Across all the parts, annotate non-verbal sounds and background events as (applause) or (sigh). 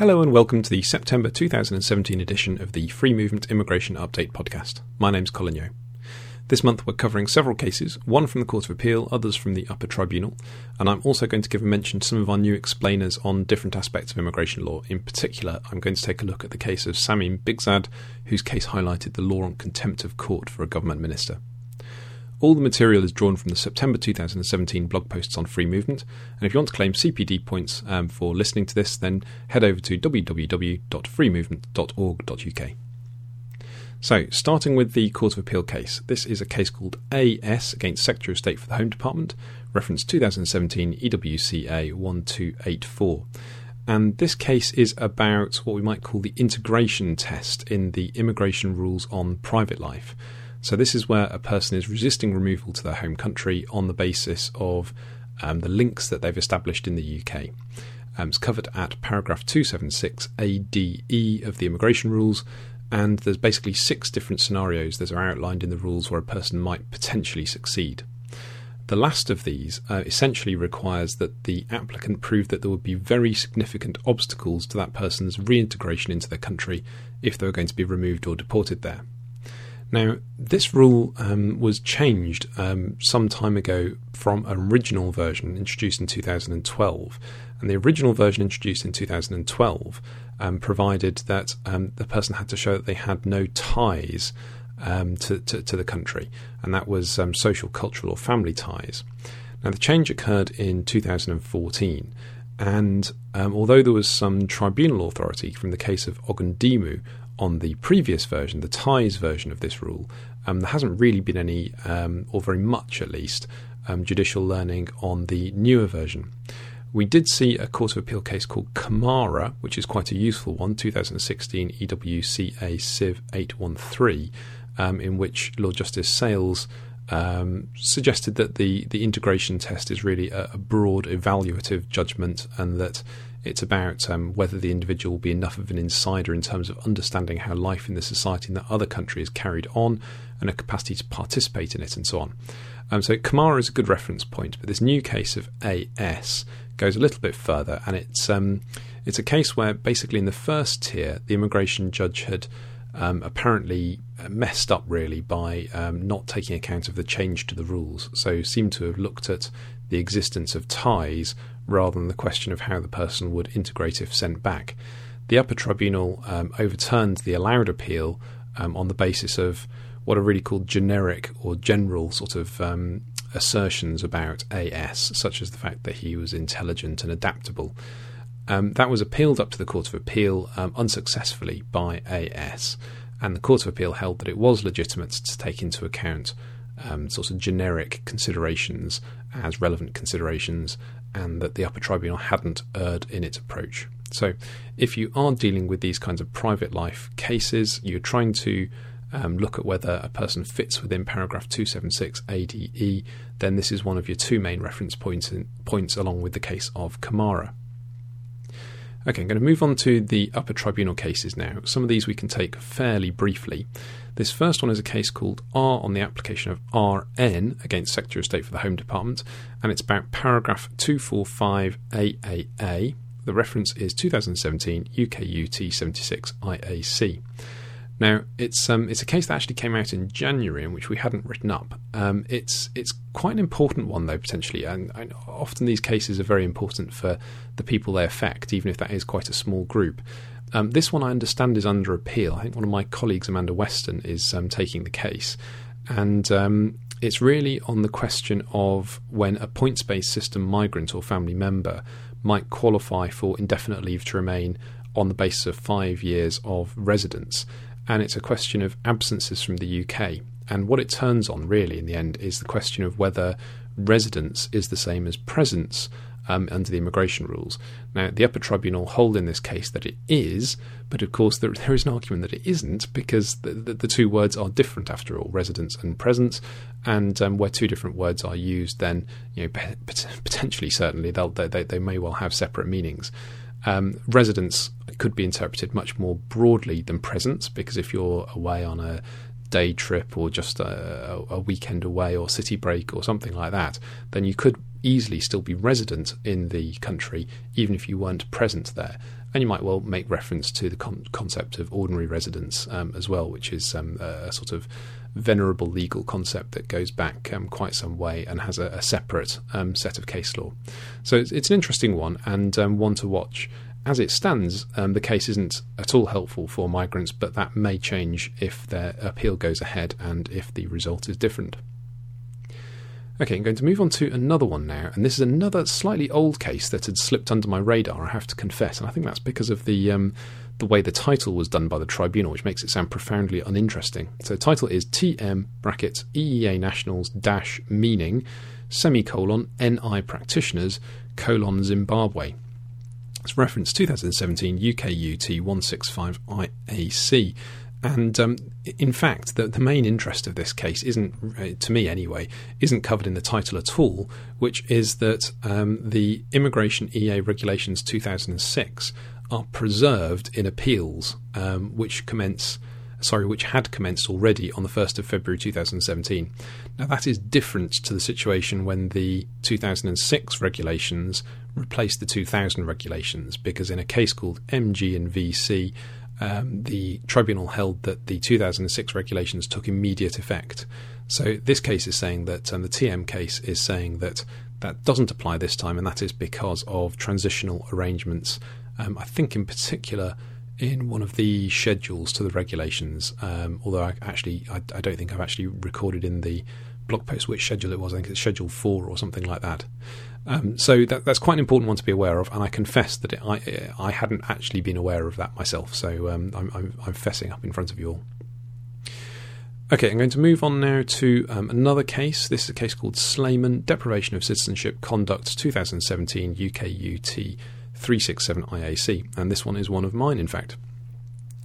Hello and welcome to the September 2017 edition of the Free Movement Immigration Update podcast. My name's Colin Yeo. This month we're covering several cases, one from the Court of Appeal, others from the Upper Tribunal, and I'm also going to give a mention to some of our new explainers on different aspects of immigration law. In particular, I'm going to take a look at the case of Samim Bigzad, whose case highlighted the law on contempt of court for a government minister. All the material is drawn from the September 2017 blog posts on free movement. And if you want to claim CPD points um, for listening to this, then head over to www.freemovement.org.uk. So, starting with the Court of Appeal case, this is a case called AS against Secretary of State for the Home Department, reference 2017 EWCA 1284. And this case is about what we might call the integration test in the immigration rules on private life. So, this is where a person is resisting removal to their home country on the basis of um, the links that they've established in the UK. Um, it's covered at paragraph 276 ADE of the immigration rules, and there's basically six different scenarios that are outlined in the rules where a person might potentially succeed. The last of these uh, essentially requires that the applicant prove that there would be very significant obstacles to that person's reintegration into their country if they were going to be removed or deported there. Now, this rule um, was changed um, some time ago from an original version introduced in 2012. And the original version introduced in 2012 um, provided that um, the person had to show that they had no ties um, to, to, to, the country, and that was um, social, cultural, or family ties. Now, the change occurred in 2014. And although there was some tribunal authority from the case of Ogundimu on the previous version, the ties version of this rule, um, there hasn't really been any, um, or very much at least, um, judicial learning on the newer version. We did see a Court of Appeal case called Kamara, which is quite a useful one, 2016 EWCA Civ 813, um, in which Lord Justice Sales um, suggested that the, the integration test is really a, a broad evaluative judgment and that it's about um, whether the individual will be enough of an insider in terms of understanding how life in the society in that other country is carried on and a capacity to participate in it and so on. Um, so Kamara is a good reference point, but this new case of AS goes a little bit further, and it's um, it's a case where basically in the first tier, the immigration judge had um, apparently messed up really by um, not taking account of the change to the rules. So seemed to have looked at the existence of ties rather than the question of how the person would integrate if sent back. The upper tribunal um, overturned the allowed appeal um, on the basis of what are really called generic or general sort of um, assertions about AS, such as the fact that he was intelligent and adaptable. Um, that was appealed up to the Court of Appeal um, unsuccessfully by AS, and the Court of Appeal held that it was legitimate to take into account um, sort of generic considerations as relevant considerations, and that the upper tribunal hadn't erred in its approach. So, if you are dealing with these kinds of private life cases, you're trying to um, look at whether a person fits within paragraph 276 ADE, then this is one of your two main reference points, in, points along with the case of Kamara. Okay, I'm going to move on to the upper tribunal cases now. Some of these we can take fairly briefly. This first one is a case called R on the application of RN against Secretary of State for the Home Department, and it's about paragraph 245 AAA. The reference is 2017 UKUT 76 IAC. Now, it's um, it's a case that actually came out in January, in which we hadn't written up. Um, it's it's quite an important one, though potentially, and, and, often these cases are very important for the people they affect, even if that is quite a small group. Um, this one, I understand, is under appeal. I think one of my colleagues, Amanda Weston, is um, taking the case, and um, it's really on the question of when a points-based system migrant or family member might qualify for indefinite leave to remain on the basis of five years of residence and it's a question of absences from the UK. And what it turns on, really, in the end, is the question of whether residence is the same as presence um, under the immigration rules. Now, the upper tribunal hold in this case that it is, but of course, there, there is an argument that it isn't because the, the, the, two words are different after all residence and presence. And um, where two different words are used, then you know, potentially, certainly, they, they, they may well have separate meanings. Um, residence could be interpreted much more broadly than presence, because if you're away on a day trip or just a, a, weekend away or city break or something like that, then you could easily still be resident in the country even if you weren't present there. And you might well make reference to the con- concept of ordinary residence um, as well, which is um, a sort of venerable legal concept that goes back um, quite some way and has a, a separate um, set of case law. So it's, it's an interesting one and um, one to watch. As it stands, um, the case isn't at all helpful for migrants, but that may change if their appeal goes ahead and if the result is different. Okay, I'm going to move on to another one now, and this is another slightly old case that had slipped under my radar. I have to confess, and I think that's because of the um, the way the title was done by the tribunal, which makes it sound profoundly uninteresting. So the title is TM brackets EEA Nationals dash meaning semicolon NI practitioners colon Zimbabwe. It's reference 2017 UK UT 165 IAC. And um, in fact, the, the, main interest of this case isn't, uh, to me anyway, isn't covered in the title at all, which is that um, the Immigration EEA Regulations 2006 are preserved in appeals, um, which commence, sorry, which had commenced already on the 1st of February 2017. Now that is different to the situation when the 2006 regulations replaced the 2000 regulations, because in a case called MG and VC, um, the tribunal held that the 2006 regulations took immediate effect. So this case is saying that and the TM case is saying that that doesn't apply this time, and that is because of transitional arrangements. Um, I think, in particular, in one of the schedules to the regulations. Um, although I actually, I, I, don't think I've actually recorded in the blog post which schedule it was. I think it's Schedule Four or something like that. Um, so that, that's quite an important one to be aware of, and I confess that it, I I hadn't actually been aware of that myself. So um, I'm, I'm, I'm fessing up in front of you all. Okay, I'm going to move on now to um, another case. This is a case called Sleiman Deprivation of Citizenship Conduct 2017 UK UT 367 IAC, and this one is one of mine, in fact.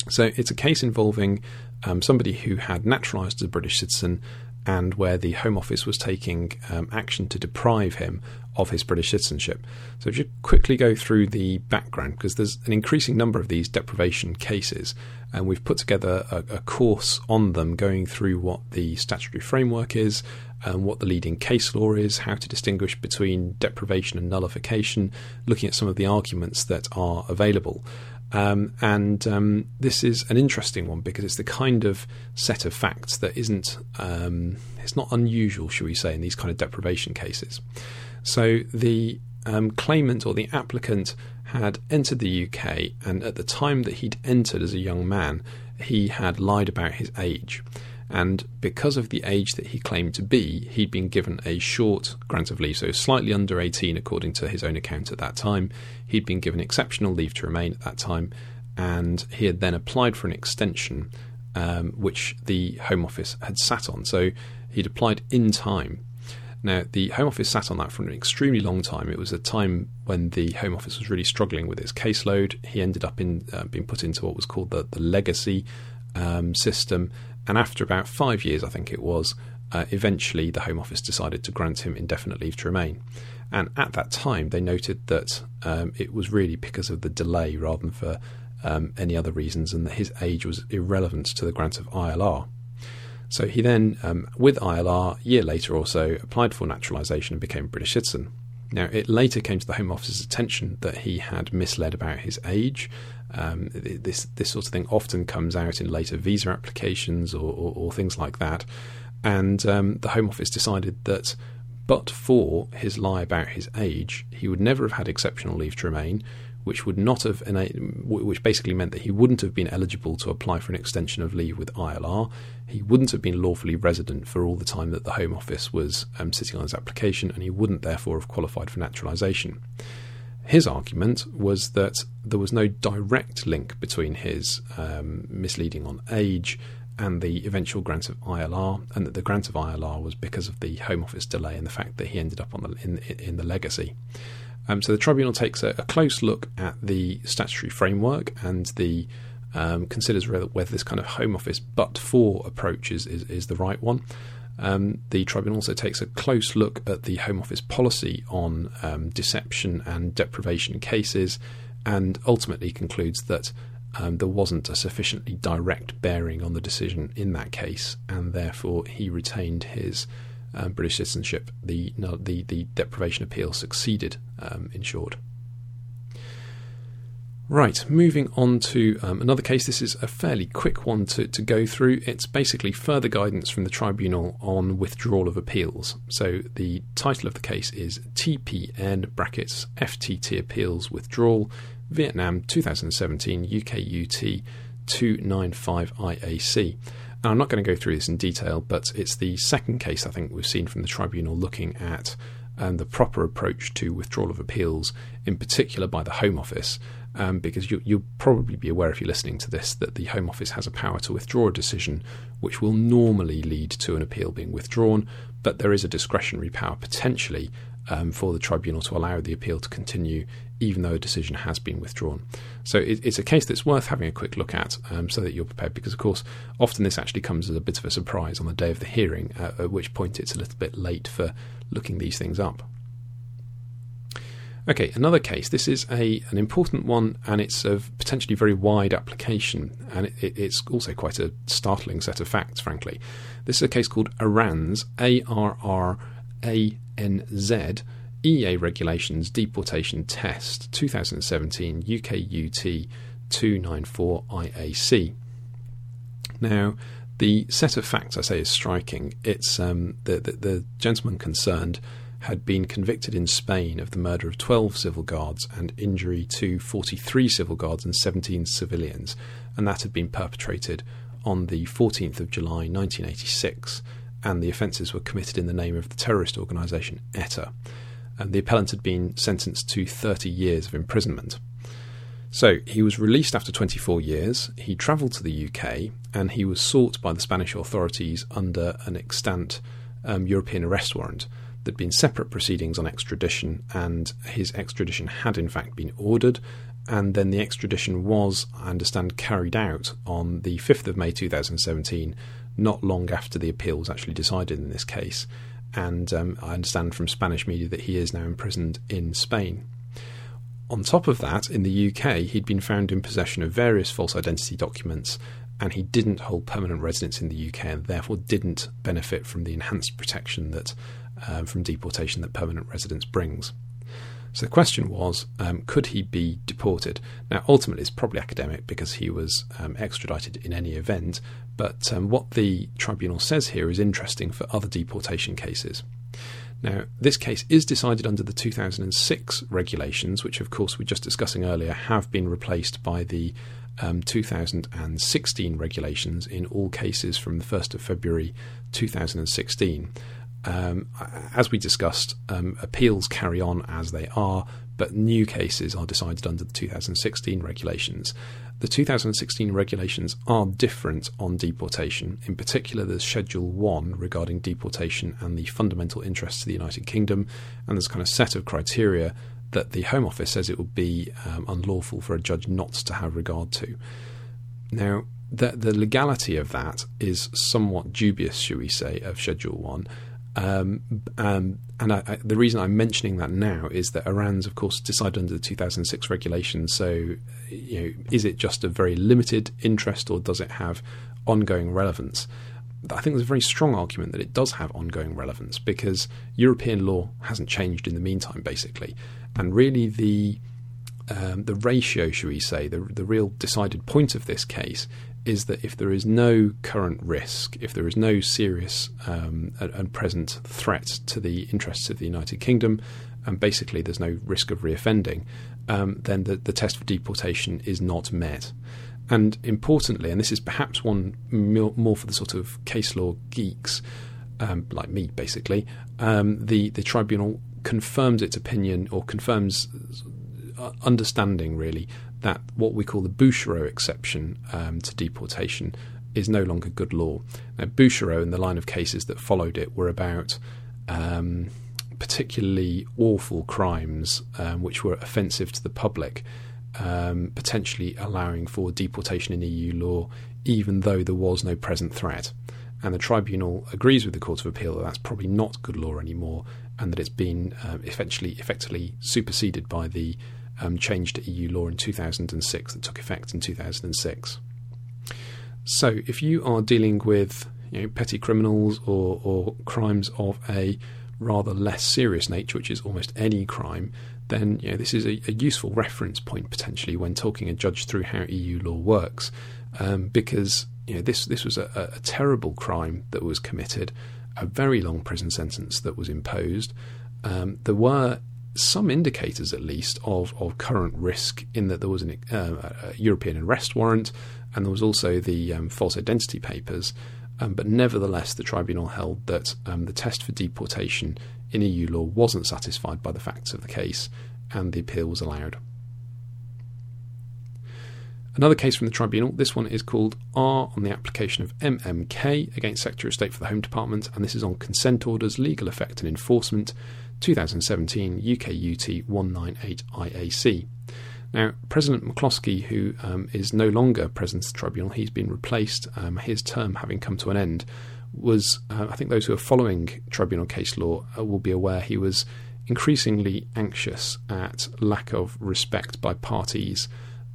So it's a case involving um, somebody who had naturalised as a British citizen and where the Home Office was taking um, action to deprive him of his British citizenship. So, just quickly go through the background because there's an increasing number of these deprivation cases, and we've put together a, a course on them going through what the statutory framework is, and what the leading case law is, how to distinguish between deprivation and nullification, looking at some of the arguments that are available. Um, and um, this is an interesting one because it's the kind of set of facts that isn't, um, it's not unusual, shall we say, in these kind of deprivation cases. So the um, claimant or the applicant had entered the UK, and at the time that he'd entered as a young man, he had lied about his age. And because of the age that he claimed to be, he'd been given a short grant of leave, so slightly under 18 according to his own account at that time. He'd been given exceptional leave to remain at that time, and he had then applied for an extension, um, which the Home Office had sat on. So he'd applied in time. Now, the Home Office sat on that for an extremely long time. It was a time when the Home Office was really struggling with its caseload. He ended up in uh, being put into what was called the, the legacy um, system, and after about five years, I think it was, uh, eventually the Home Office decided to grant him indefinite leave to remain. And at that time, they noted that um, it was really because of the delay rather than for um, any other reasons, and that his age was irrelevant to the grant of ILR. So he then, um, with ILR, a year later or so, applied for naturalisation and became a British citizen. Now, it later came to the Home Office's attention that he had misled about his age. Um, this this sort of thing often comes out in later visa applications or, or, or things like that. And um, the Home Office decided that, but for his lie about his age, he would never have had exceptional leave to remain, which would not have, which basically meant that he wouldn't have been eligible to apply for an extension of leave with ILR. He wouldn't have been lawfully resident for all the time that the Home Office was um, sitting on his application, and he wouldn't therefore have qualified for naturalisation. His argument was that there was no direct link between his um, misleading on age and the eventual grant of ILR, and that the grant of ILR was because of the Home Office delay and the fact that he ended up on the in, in the legacy. Um, so the tribunal takes a, a, close look at the statutory framework and the um, considers whether, whether, this kind of Home Office but for approach is, is, is the right one. Um, the tribunal also takes a close look at the Home Office policy on um, deception and deprivation cases and ultimately concludes that um, there wasn't a sufficiently direct bearing on the decision in that case, and therefore he retained his um, British citizenship. The, no, the, the deprivation appeal succeeded, um, in short. Right, moving on to um, another case. This is a fairly quick one to, to go through. It's basically further guidance from the tribunal on withdrawal of appeals. So the title of the case is TPN brackets FTT appeals withdrawal Vietnam 2017 UKUT 295 IAC. I'm not going to go through this in detail, but it's the second case I think we've seen from the tribunal looking at um, the proper approach to withdrawal of appeals, in particular by the Home Office um, because you, will probably be aware if you're listening to this that the Home Office has a power to withdraw a decision, which will normally lead to an appeal being withdrawn, but there is a discretionary power potentially um, for the tribunal to allow the appeal to continue even though a decision has been withdrawn. So it, it's a case that's worth having a quick look at um, so that you're prepared because, of course, often this actually comes as a bit of a surprise on the day of the hearing, uh, at which point it's a little bit late for looking these things up. Okay, another case. This is a an important one, and it's of potentially very wide application, and it, it's also quite a startling set of facts. Frankly, this is a case called ARRANZ, A R R A N Z, EEA Regulations Deportation Test, 2017, UK UT 294 IAC. Now, the set of facts I say is striking. It's um, the, the the gentleman concerned had been convicted in Spain of the murder of 12 civil guards and injury to 43 civil guards and 17 civilians, and that had been perpetrated on the 14th of July 1986, and the offences were committed in the name of the terrorist organisation ETA. And the appellant had been sentenced to 30 years of imprisonment. So he was released after 24 years. He travelled to the UK and he was sought by the Spanish authorities under an extant um, European arrest warrant there'd been separate proceedings on extradition, and his extradition had in fact been ordered. And then the extradition was, I understand, carried out on the 5th of May 2017, not long after the appeal was actually decided in this case. And um, I understand from Spanish media that he is now imprisoned in Spain. On top of that, in the UK, he'd been found in possession of various false identity documents and he didn't hold permanent residence in the UK and therefore didn't benefit from the enhanced protection that um, from deportation that permanent residence brings. So the question was, um, could he be deported? Now, ultimately, it's probably academic because he was um, extradited in any event. But um, what the tribunal says here is interesting for other deportation cases. Now, this case is decided under the 2006 regulations, which, of course, we were just discussing earlier, have been replaced by the um, 2016 regulations in all cases from the 1st of February 2016. Um, as we discussed, um, appeals carry on as they are, but new cases are decided under the 2016 regulations. The 2016 regulations are different on deportation. In particular, there's Schedule 1 regarding deportation and the fundamental interests of the United Kingdom, and there's kind of set of criteria that the Home Office says it would be um, unlawful for a judge not to have regard to. Now, the, the legality of that is somewhat dubious, shall we say, of Schedule 1. Um, um, and I, I, the reason I'm mentioning that now is that Arranz's, of course, decided under the 2006 regulation. So, you know, is it just a very limited interest, or does it have ongoing relevance? I think there's a very strong argument that it does have ongoing relevance because European law hasn't changed in the meantime, basically, and really the um, the ratio, shall we say, the the real decided point of this case is that if there is no current risk, if there is no serious um, and present threat to the interests of the United Kingdom, and basically there's no risk of reoffending, um, then the, the test for deportation is not met. And importantly, and this is perhaps one more for the sort of case law geeks, um, like me basically, um, the, the tribunal confirms its opinion or confirms understanding really that what we call the Bouchereau exception um, to deportation is no longer good law. Now, Bouchereau and the line of cases that followed it were about um, particularly awful crimes um, which were offensive to the public, um, potentially allowing for deportation in EU law, even though there was no present threat. And the tribunal agrees with the Court of Appeal that that's probably not good law anymore, and that it's been um, effectively, effectively superseded by the um, change to EU law in 2006 that took effect in 2006. So, if you are dealing with you know, petty criminals or, or crimes of a rather less serious nature, which is almost any crime, then you know, this is a, a, useful reference point potentially when talking a judge through how EU law works, um, because you know, this this was a, a, terrible crime that was committed, a very long prison sentence that was imposed. Um, there were some indicators, at least, of, of current risk in that there was an, uh, a European arrest warrant and there was also the um, false identity papers. Um, but nevertheless, the tribunal held that um, the test for deportation in EU law wasn't satisfied by the facts of the case, and the appeal was allowed. Another case from the tribunal, this one is called R on the application of MMK against Secretary of State for the Home Department, and this is on consent orders, legal effect and enforcement, 2017 UK UT 198 IAC. Now, President McCloskey, who um, is no longer President of the Tribunal, he's been replaced, um, his term having come to an end, was, uh, I think those who are following tribunal case law uh, will be aware he was increasingly anxious at lack of respect by parties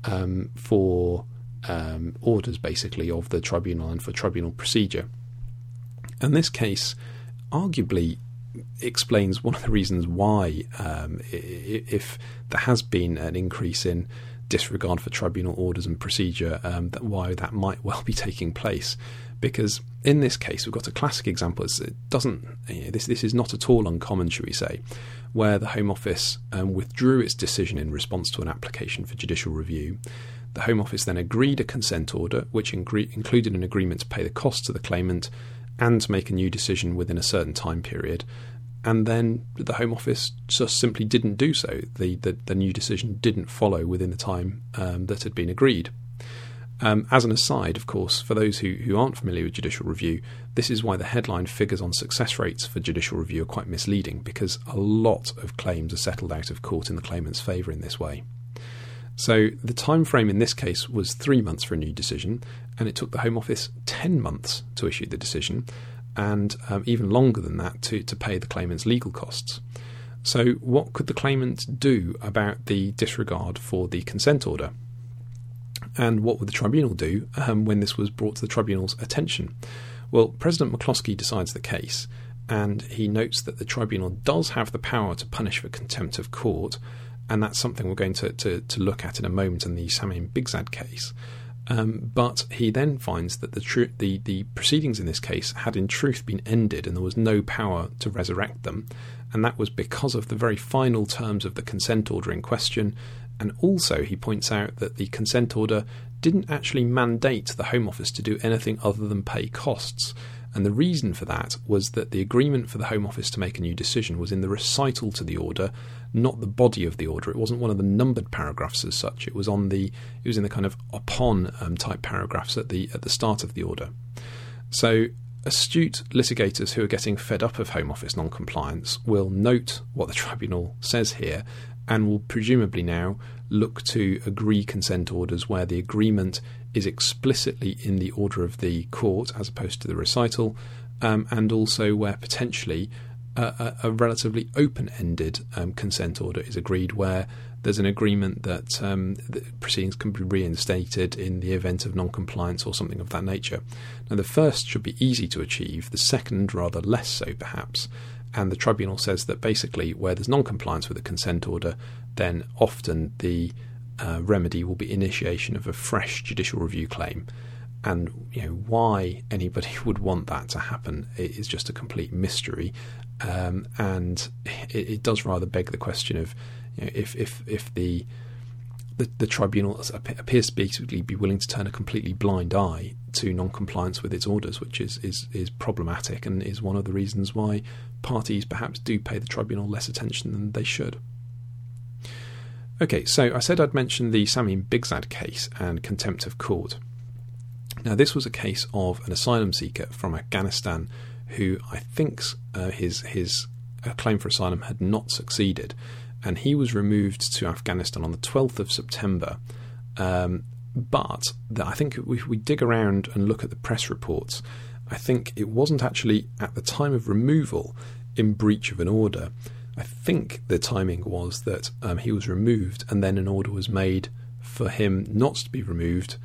um, for um, orders, basically, of the tribunal and for tribunal procedure. And this case arguably explains one of the reasons why, um, if there has been an increase in disregard for tribunal orders and procedure, um, that why that might well be (laughs) taking place. Because in this case, we've got a classic example. It doesn't. You know, this this is not at all uncommon, should we say, where the Home Office um, withdrew its decision in response to an application for judicial review. The Home Office then agreed a consent order, which included an agreement to pay the costs to the claimant and to make a new decision within a certain time period and then the Home Office just simply didn't do so. The the, the new decision didn't follow within the time um, that had been agreed. Um, as an aside, of course, for those who, who aren't familiar with judicial review, this is why the headline figures on success rates for judicial review are quite misleading because a lot of claims are settled out of court in the claimant's favour in this way. So the time frame in this case was three months for a new decision, and it took the Home Office ten months to issue the decision, and um, even longer than that to, to pay the claimant's legal costs. So, what could the claimant do about the disregard for the consent order? And what would the tribunal do um, when this was brought to the tribunal's attention? Well, President McCloskey decides the case, and he notes that the tribunal does have the power to punish for contempt of court, and that's something we're going to, to, to look at in a moment in the Sami Bigzad case. Um, but he then finds that the, tr- the the proceedings in this case had in truth been ended, and there was no power to resurrect them, and that was because of the very final terms of the consent order in question. And also, he points out that the consent order didn't actually mandate the Home Office to do anything other than pay costs. And the reason for that was that the agreement for the Home Office to make a new decision was in the recital to the order, not the body of the order. It wasn't one of the numbered paragraphs as such. It was on the it was in the kind of upon um, type paragraphs at the at the start of the order. So astute litigators who are getting fed up of Home Office non-compliance will note what the (laughs) tribunal says here and will presumably now look to agree consent orders where the agreement is explicitly in the order of the court as opposed to the recital, um, and also where potentially a, a relatively open-ended um, consent order is agreed, where there's an agreement that um, proceedings can be reinstated in the event of non-compliance or something of that nature. Now, the first should be easy to achieve; the second, rather less so, perhaps. And the tribunal says that basically, where there's non-compliance with a consent order, then often the uh, remedy will be initiation of a fresh judicial review claim. And you know why anybody (laughs) would want that to happen is just a complete mystery. Um, and it, it, does rather beg the question of you know, if if if the the, the tribunal appears to basically be willing to turn a completely blind eye to non-compliance with its orders, which is, is is problematic and is one of the reasons why parties perhaps do pay the tribunal less attention than they should. Okay, so I said I'd mention the Sami Bigzad case and contempt of court. Now, this was a case of an asylum seeker from Afghanistan who I think uh, his his uh, claim for asylum had not succeeded, and he was removed to Afghanistan on the 12th of September. Um, but the, I think if we dig around and look at the press reports, I think it wasn't actually at the time of removal in breach of an order. I think the timing was that um, he was removed, and then an order was made for him not to be removed,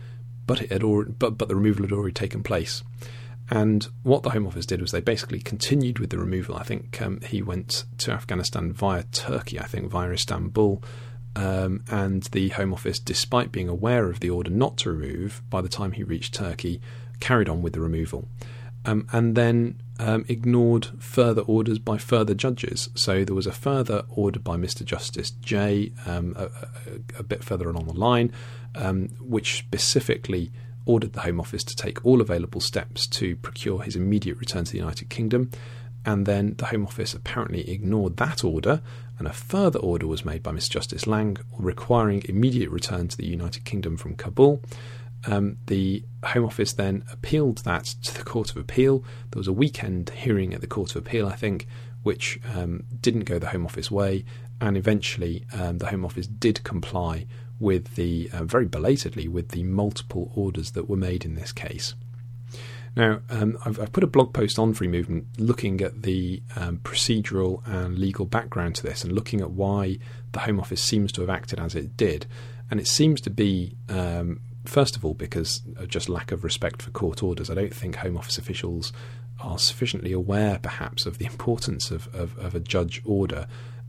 but it had already, but but the removal had already taken place. And what the Home Office did was they basically continued with the removal. I think um, he went to Afghanistan via Turkey, I think via Istanbul. Um, and the Home Office, despite being aware of the order not to remove, by the time he reached Turkey, carried on with the removal. Um, and then um, ignored further orders by further judges. So there was a further order by Mr. Justice Jay um, a, a, a, bit further along the line, um, which specifically ordered the Home Office to take all available steps to procure his immediate return to the United Kingdom. And then the Home Office apparently ignored that order, and a further order was made by Mr. Justice Lang requiring immediate return to the United Kingdom from Kabul. Um, the Home Office then appealed that to the Court of Appeal. There was a weekend hearing at the Court of Appeal, I think, which um, didn't go the Home Office way, and eventually um, the Home Office did comply with the uh, very belatedly with the multiple orders that were made in this case. Now, um, I've, I've, put a blog post on Free Movement looking at the um, procedural and legal background to this and looking at why the Home Office seems to have acted as it did. And it seems to be um, First of all, because of just lack of respect for court orders. I don't think Home Office officials are sufficiently aware, perhaps, of the importance of, of, of a judge order.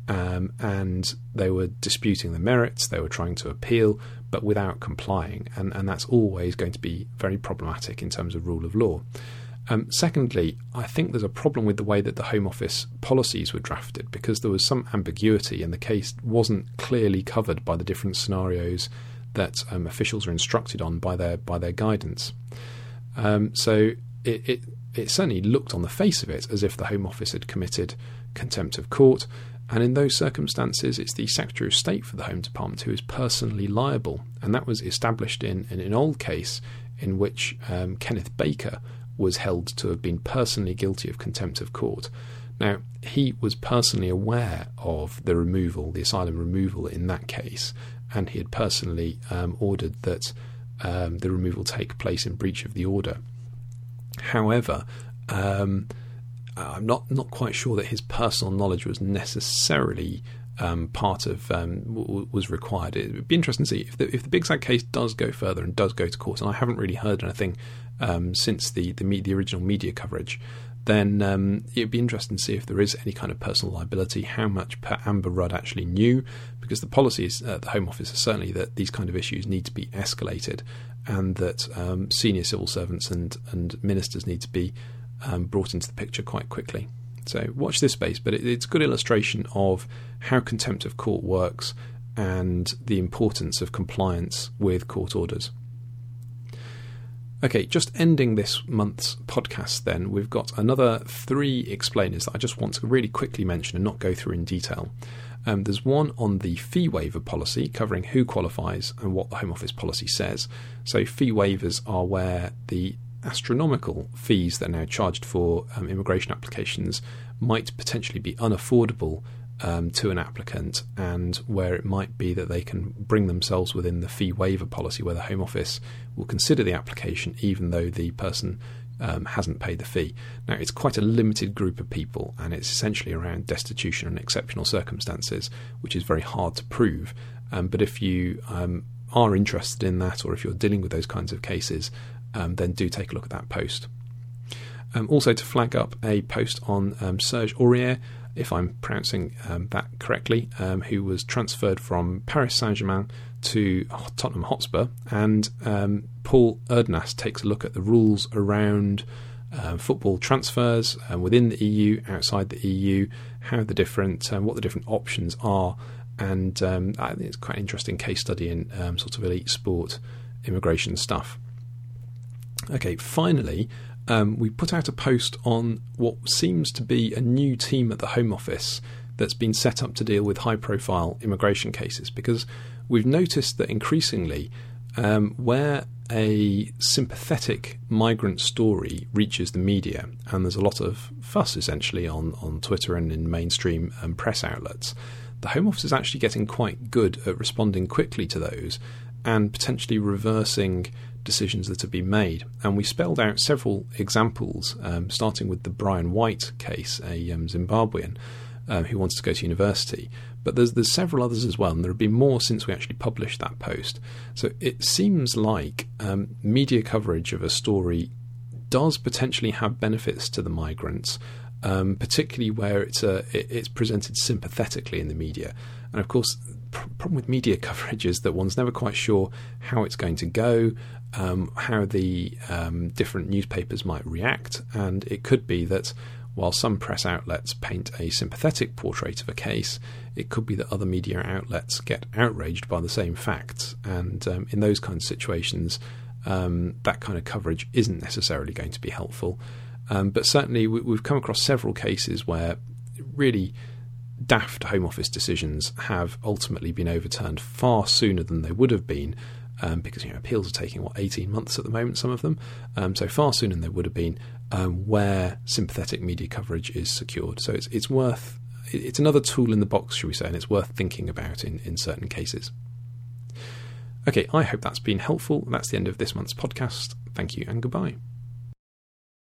Um, and they were disputing the merits, they were trying to appeal, but without complying. And, and that's always going to be very problematic in terms of rule of law. Um, secondly, I think there's a problem with the way that the Home Office policies were drafted because there was some ambiguity and the case wasn't clearly covered by the different scenarios that um, officials are instructed on by their by their guidance. Um, so it, it, it certainly looked on the face of it as if the Home Office had committed contempt of court, and in those circumstances, it's the Secretary of State for the Home Department who is personally liable, and that was established in, in an old case in which um, Kenneth Baker was held to have been personally guilty of contempt of court. Now, he was personally aware of the removal, the asylum removal in that case, and he had personally um, ordered that um, the removal take place in breach of the order. However, um, I'm not not quite sure that his personal knowledge was necessarily um, part of um, w- was required. It would be interesting to see if the, if the Bigzad case does go further and does go to court. And I haven't really heard anything um, since the the, me- the, original media coverage then um, it'd be interesting to see if there is any kind of personal liability, how much per Amber Rudd actually knew, because the policies at the Home Office are certainly that these kind of issues need to be escalated and that um, senior civil servants and, and ministers need to be um, brought into the picture quite quickly. So watch this space, but it, it's a good illustration of how contempt of court works and the importance of compliance with court orders. Okay, just ending this month's podcast, then, we've got another three explainers that I just want to really quickly mention and not go through in detail. Um, there's one on the fee waiver policy, covering who qualifies and what the Home Office policy says. So, fee waivers are where the astronomical fees that are now charged for um, immigration applications might potentially be unaffordable um, to an applicant, and where it might be that they can bring themselves within the fee waiver policy, where the Home Office will consider the application even though the person um, hasn't paid the fee. Now, it's quite a limited group of people, and it's essentially around destitution and exceptional circumstances, which is very hard to prove. Um, but if you um, are interested in that, or if you're dealing with those kinds of cases, um, then do take a look at that post. Um, also, to flag up a post on Serge Aurier, if I'm pronouncing um, that correctly, um, who was transferred from Paris Saint Germain to Tottenham Hotspur. And um, Paul Erdunast takes a look at the rules around uh, football transfers um, within the EU, outside the EU, how the different, um, what the different options are. And um, I think it's quite an interesting case study in sort of elite sport immigration stuff. Okay, finally, um, we put out a post on what seems to be a new team at the Home Office that's been set up to deal with high profile immigration cases because we've noticed that increasingly, um, where a sympathetic migrant story reaches the media, and there's a lot of fuss essentially on, on Twitter and in mainstream um, press outlets, the Home Office is actually getting quite good at responding quickly to those and potentially reversing decisions that have been made. And we spelled out several examples, um, starting with the Brian White case, a um, Zimbabwean um, who wanted to go to university. But there's there's several others as well, and there have been more since we actually published that post. So it seems like um, media coverage of a story does potentially have benefits to the migrants, um, particularly where it's it's presented sympathetically in the media. And of course, the problem with media (laughs) coverage is that one's never quite sure how it's going to go, um, how the um, different newspapers might react, and it could be that while some press outlets paint a sympathetic portrait of a case, it could be that other media outlets get outraged by the same facts. And um, in those kinds of situations, um, that kind of coverage isn't necessarily going to be helpful. Um, but certainly, we, have come across several cases where really daft Home Office decisions have ultimately been overturned far sooner than they would have been. Um, because you know appeals are taking what 18 months at the moment, some of them, um, so far sooner than they would have been, um, where sympathetic media coverage is secured. So it's it's worth it's another tool in the box, should we say, and it's worth thinking about in, in certain cases. Okay, I hope that's been helpful. That's the end of this month's podcast. Thank you and goodbye.